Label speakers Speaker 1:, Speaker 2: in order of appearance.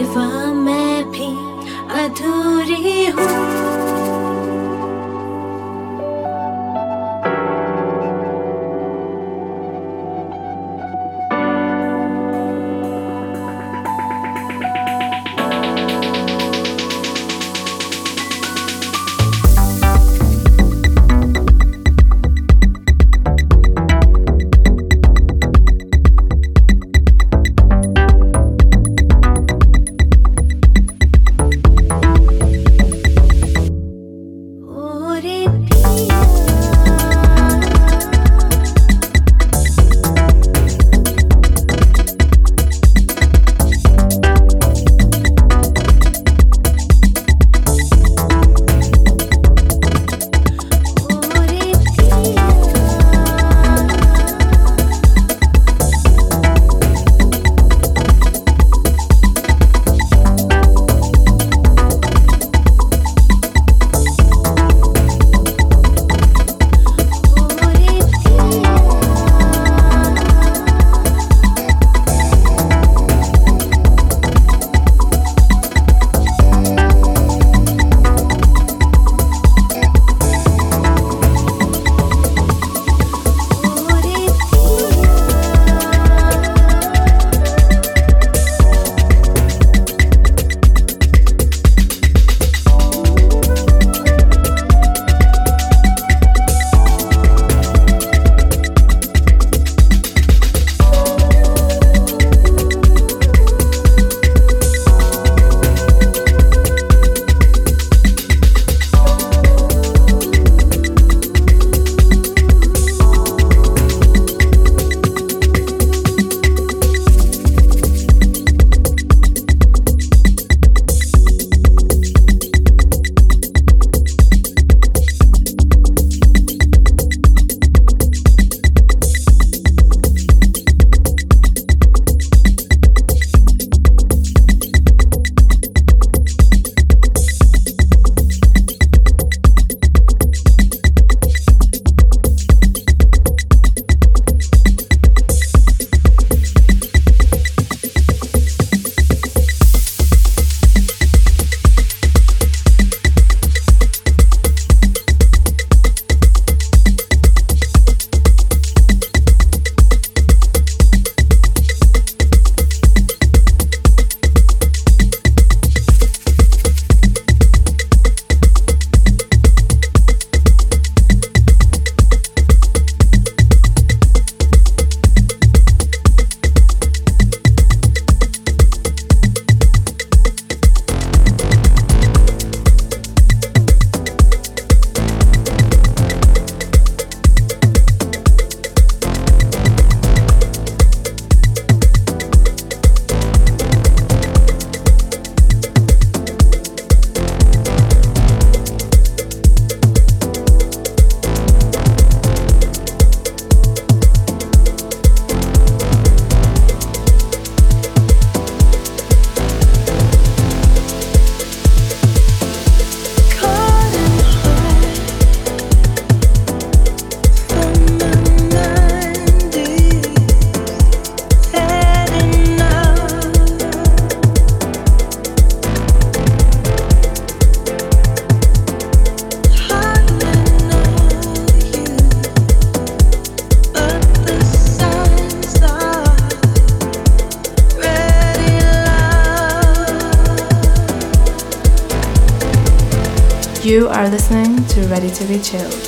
Speaker 1: if I'm happy, I do. To Ready